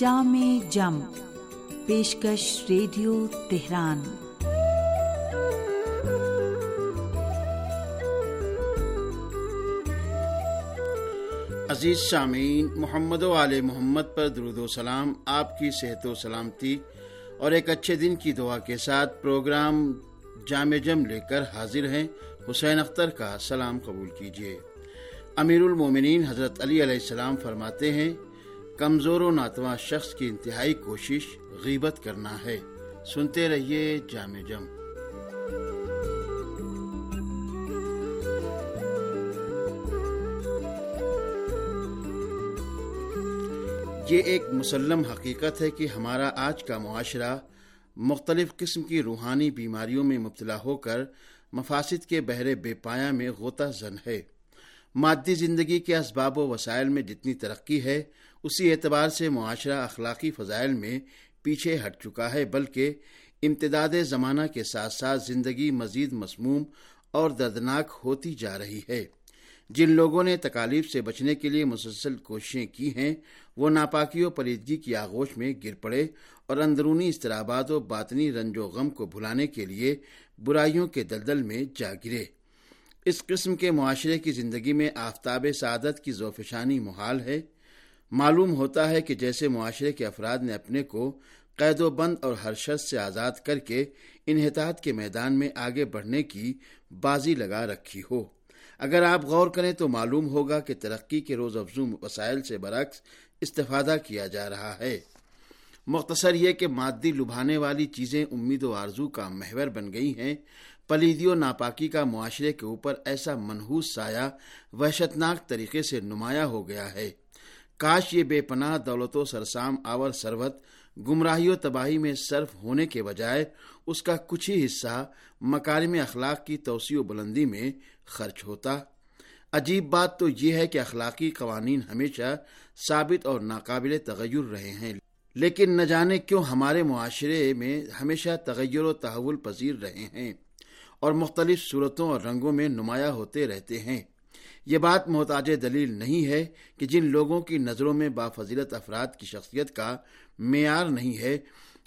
جام جم، پیشکش radio Tehran. عزیز سامعین، محمد و علیہ محمد پر درود و سلام، آپ کی صحت و سلامتی اور ایک اچھے دن کی دعا کے ساتھ پروگرام جامع جم لے کر حاضر ہیں۔ حسین اختر کا سلام قبول کیجیے۔ امیر المومنین حضرت علی علیہ السلام فرماتے ہیں کمزور و ناتواں شخص کی انتہائی کوشش غیبت کرنا ہے۔ سنتے رہیے جامع جم۔ یہ ایک مسلم حقیقت ہے کہ ہمارا آج کا معاشرہ مختلف قسم کی روحانی بیماریوں میں مبتلا ہو کر مفاسد کے بہرے بے پایا میں غوطہ زن ہے۔ مادی زندگی کے اسباب و وسائل میں جتنی ترقی ہے اسی اعتبار سے معاشرہ اخلاقی فضائل میں پیچھے ہٹ چکا ہے، بلکہ امتداد زمانہ کے ساتھ ساتھ زندگی مزید مسموم اور دردناک ہوتی جا رہی ہے۔ جن لوگوں نے تکالیف سے بچنے کے لیے مسلسل کوششیں کی ہیں، وہ ناپاکی و پلیدگی کی آغوش میں گر پڑے اور اندرونی استرابات و باطنی رنج و غم کو بھلانے کے لیے برائیوں کے دلدل میں جا گرے۔ اس قسم کے معاشرے کی زندگی میں آفتاب سعادت کی زوفشانی محال ہے۔ معلوم ہوتا ہے کہ جیسے معاشرے کے افراد نے اپنے کو قید و بند اور ہر شخص سے آزاد کر کے انحطاط کے میدان میں آگے بڑھنے کی بازی لگا رکھی ہو۔ اگر آپ غور کریں تو معلوم ہوگا کہ ترقی کے روز افزو وسائل سے برعکس استفادہ کیا جا رہا ہے۔ مختصر یہ کہ مادی لبھانے والی چیزیں امید و آرزو کا محور بن گئی ہیں۔ پلیدی و ناپاکی کا معاشرے کے اوپر ایسا منحوس سایہ وحشتناک طریقے سے نمایاں ہو گیا ہے۔ کاش یہ بے پناہ دولت و سرسام آور سروت گمراہی و تباہی میں صرف ہونے کے بجائے اس کا کچھ ہی حصہ مکارم اخلاق کی توسیع و بلندی میں خرچ ہوتا۔ عجیب بات تو یہ ہے کہ اخلاقی قوانین ہمیشہ ثابت اور ناقابل تغیر رہے ہیں، لیکن نہ جانے کیوں ہمارے معاشرے میں ہمیشہ تغیر و تحول پذیر رہے ہیں اور مختلف صورتوں اور رنگوں میں نمایاں ہوتے رہتے ہیں۔ یہ بات محتاج دلیل نہیں ہے کہ جن لوگوں کی نظروں میں بافضیلت افراد کی شخصیت کا معیار نہیں ہے،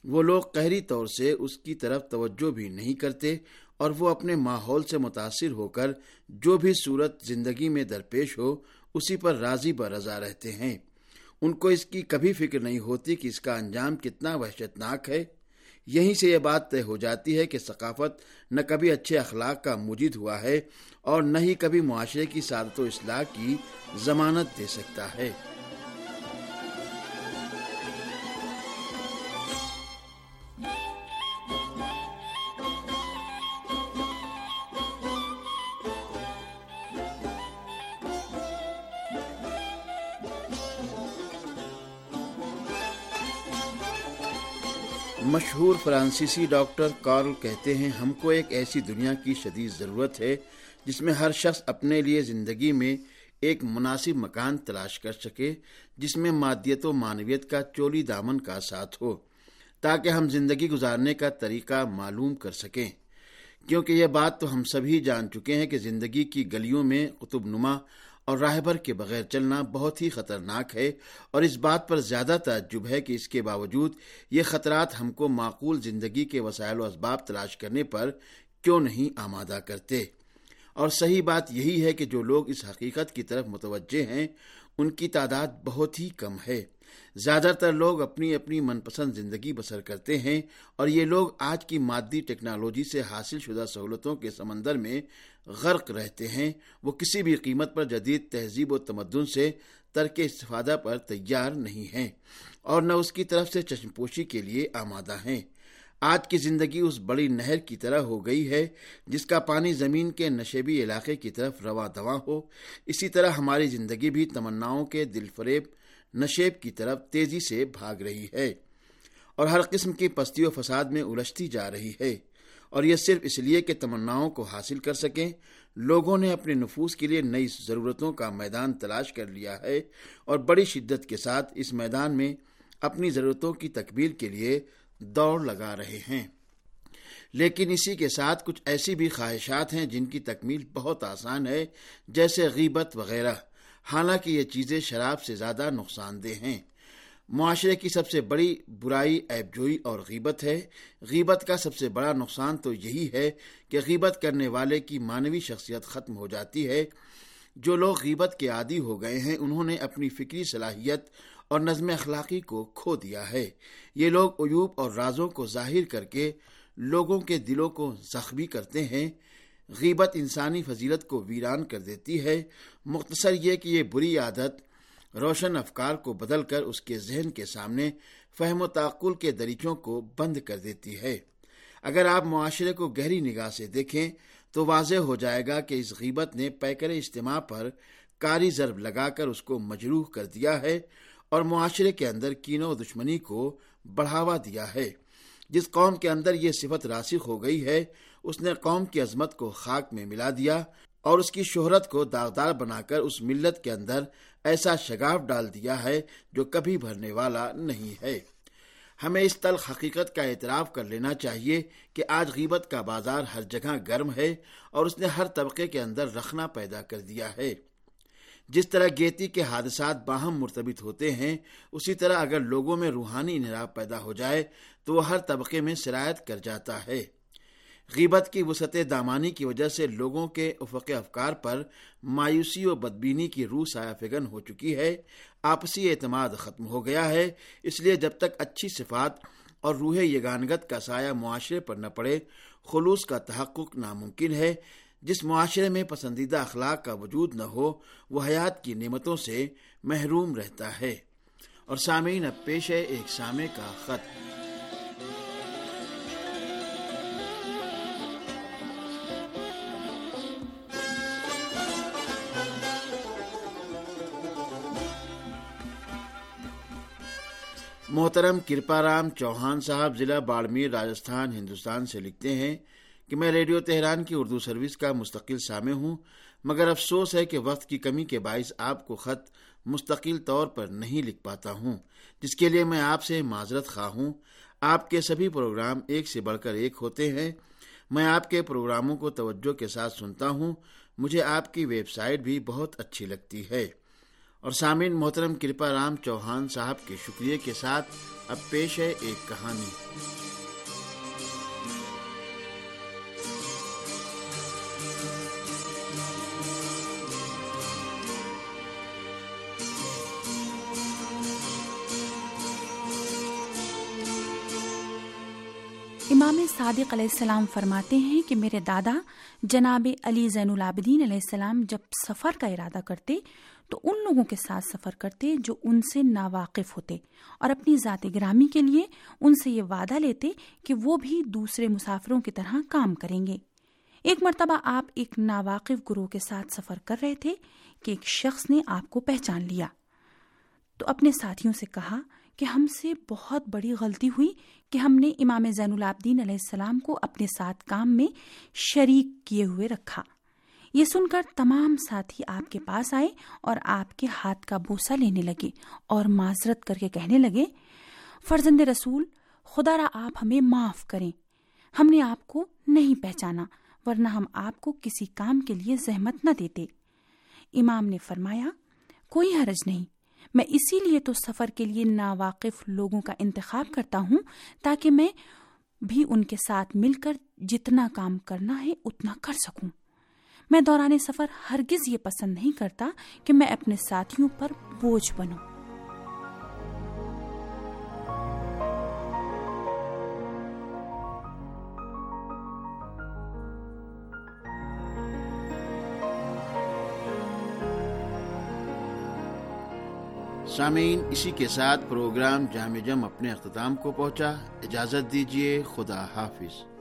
وہ لوگ قہری طور سے اس کی طرف توجہ بھی نہیں کرتے اور وہ اپنے ماحول سے متاثر ہو کر جو بھی صورت زندگی میں درپیش ہو، اسی پر راضی برضا رہتے ہیں۔ ان کو اس کی کبھی فکر نہیں ہوتی کہ اس کا انجام کتنا وحشتناک ہے۔ یہیں سے یہ بات طے ہو جاتی ہے کہ ثقافت نہ کبھی اچھے اخلاق کا مجید ہوا ہے اور نہ ہی کبھی معاشرے کی سعادت و اصلاح کی ضمانت دے سکتا ہے۔ مشہور فرانسیسی ڈاکٹر کارل کہتے ہیں، ہم کو ایک ایسی دنیا کی شدید ضرورت ہے جس میں ہر شخص اپنے لیے زندگی میں ایک مناسب مکان تلاش کر سکے، جس میں مادیت و معنویت کا چولی دامن کا ساتھ ہو، تاکہ ہم زندگی گزارنے کا طریقہ معلوم کر سکیں۔ کیونکہ یہ بات تو ہم سبھی جان چکے ہیں کہ زندگی کی گلیوں میں قطب نما اور راہبر کے بغیر چلنا بہت ہی خطرناک ہے اور اس بات پر زیادہ تعجب ہے کہ اس کے باوجود یہ خطرات ہم کو معقول زندگی کے وسائل و اسباب تلاش کرنے پر کیوں نہیں آمادہ کرتے؟ اور صحیح بات یہی ہے کہ جو لوگ اس حقیقت کی طرف متوجہ ہیں، ان کی تعداد بہت ہی کم ہے۔ زیادہ تر لوگ اپنی اپنی من پسند زندگی بسر کرتے ہیں اور یہ لوگ آج کی مادی ٹیکنالوجی سے حاصل شدہ سہولتوں کے سمندر میں غرق رہتے ہیں۔ وہ کسی بھی قیمت پر جدید تہذیب و تمدن سے ترک استفادہ پر تیار نہیں ہیں اور نہ اس کی طرف سے چشم پوشی کے لیے آمادہ ہیں۔ آج کی زندگی اس بڑی نہر کی طرح ہو گئی ہے جس کا پانی زمین کے نشیبی علاقے کی طرف رواں دواں ہو۔ اسی طرح ہماری زندگی بھی تمناؤں کے دل فریب نشیب کی طرف تیزی سے بھاگ رہی ہے اور ہر قسم کی پستی و فساد میں الجھتی جا رہی ہے اور یہ صرف اس لیے کہ تمناؤں کو حاصل کر سکیں، لوگوں نے اپنے نفوس کے لیے نئی ضرورتوں کا میدان تلاش کر لیا ہے اور بڑی شدت کے ساتھ اس میدان میں اپنی ضرورتوں کی تکمیل کے لیے دوڑ لگا رہے ہیں۔ لیکن اسی کے ساتھ کچھ ایسی بھی خواہشات ہیں جن کی تکمیل بہت آسان ہے، جیسے غیبت وغیرہ۔ حالانکہ یہ چیزیں شراب سے زیادہ نقصان دہ ہیں۔ معاشرے کی سب سے بڑی برائی ایب جوئی اور غیبت ہے۔ غیبت کا سب سے بڑا نقصان تو یہی ہے کہ غیبت کرنے والے کی مانوی شخصیت ختم ہو جاتی ہے۔ جو لوگ غیبت کے عادی ہو گئے ہیں، انہوں نے اپنی فکری صلاحیت اور نظم اخلاقی کو کھو دیا ہے۔ یہ لوگ عیوب اور رازوں کو ظاہر کر کے لوگوں کے دلوں کو زخمی کرتے ہیں۔ غیبت انسانی فضیلت کو ویران کر دیتی ہے۔ مختصر یہ کہ یہ بری عادت روشن افکار کو بدل کر اس کے ذہن کے سامنے فہم و تعقل کے دریچوں کو بند کر دیتی ہے۔ اگر آپ معاشرے کو گہری نگاہ سے دیکھیں تو واضح ہو جائے گا کہ اس غیبت نے پیکر اجتماع پر کاری ضرب لگا کر اس کو مجروح کر دیا ہے اور معاشرے کے اندر کین و دشمنی کو بڑھاوا دیا ہے۔ جس قوم کے اندر یہ صفت راسخ ہو گئی ہے اس نے قوم کی عظمت کو خاک میں ملا دیا اور اس کی شہرت کو داغدار بنا کر اس ملت کے اندر ایسا شگاف ڈال دیا ہے جو کبھی بھرنے والا نہیں ہے۔ ہمیں اس تلخ حقیقت کا اعتراف کر لینا چاہیے کہ آج غیبت کا بازار ہر جگہ گرم ہے اور اس نے ہر طبقے کے اندر رکھنا پیدا کر دیا ہے۔ جس طرح گیتی کے حادثات باہم مرتبط ہوتے ہیں، اسی طرح اگر لوگوں میں روحانی انحراف پیدا ہو جائے تو وہ ہر طبقے میں سرایت کر جاتا ہے۔ غیبت کی وسط دامانی کی وجہ سے لوگوں کے افق افکار پر مایوسی و بدبینی کی روح سایہ فگن ہو چکی ہے۔ آپسی اعتماد ختم ہو گیا ہے۔ اس لیے جب تک اچھی صفات اور روح یگانگت کا سایہ معاشرے پر نہ پڑے، خلوص کا تحقق ناممکن ہے۔ جس معاشرے میں پسندیدہ اخلاق کا وجود نہ ہو، وہ حیات کی نعمتوں سے محروم رہتا ہے۔ اور سامعین، اب پیش ہے ایک سامع کا خط۔ محترم کرپا رام چوہان صاحب ضلع باڑمیر، راجستھان، ہندوستان سے لکھتے ہیں کہ میں ریڈیو تہران کی اردو سروس کا مستقل سامع ہوں، مگر افسوس ہے کہ وقت کی کمی کے باعث آپ کو خط مستقل طور پر نہیں لکھ پاتا ہوں، جس کے لیے میں آپ سے معذرت خواہ ہوں۔ آپ کے سبھی پروگرام ایک سے بڑھ کر ایک ہوتے ہیں۔ میں آپ کے پروگراموں کو توجہ کے ساتھ سنتا ہوں۔ مجھے آپ کی ویب سائٹ بھی بہت اچھی لگتی ہے۔ اور سامعین، محترم کرپا رام چوہان صاحب کے شکریہ کے ساتھ اب پیش ہے ایک کہانی۔ امام صادق علیہ السلام فرماتے ہیں کہ میرے دادا جناب علی زین العابدین علیہ السلام جب سفر کا ارادہ کرتے تو ان لوگوں کے ساتھ سفر کرتے جو ان سے ناواقف ہوتے اور اپنی ذات گرامی کے لیے ان سے یہ وعدہ لیتے کہ وہ بھی دوسرے مسافروں کی طرح کام کریں گے۔ ایک مرتبہ آپ ایک ناواقف گروہ کے ساتھ سفر کر رہے تھے کہ ایک شخص نے آپ کو پہچان لیا۔ تو اپنے ساتھیوں سے کہا کہ ہم سے بہت بڑی غلطی ہوئی کہ ہم نے امام زین العابدین علیہ السلام کو اپنے ساتھ کام میں شریک کیے ہوئے رکھا۔ یہ سن کر تمام ساتھی آپ کے پاس آئے اور آپ کے ہاتھ کا بوسا لینے لگے اور معذرت کر کے کہنے لگے، فرزند رسول، خدا را آپ ہمیں معاف کریں۔ ہم نے آپ کو نہیں پہچانا، ورنہ ہم آپ کو کسی کام کے لیے زحمت نہ دیتے۔ امام نے فرمایا، کوئی حرج نہیں۔ میں اسی لیے تو سفر کے لیے ناواقف لوگوں کا انتخاب کرتا ہوں تاکہ میں بھی ان کے ساتھ مل کر جتنا کام کرنا ہے اتنا کر سکوں۔ میں دوران سفر ہرگز یہ پسند نہیں کرتا کہ میں اپنے ساتھیوں پر بوجھ بنوں۔ سامعین، اسی کے ساتھ پروگرام جامع جم اپنے اختتام کو پہنچا۔ اجازت دیجیے خدا حافظ۔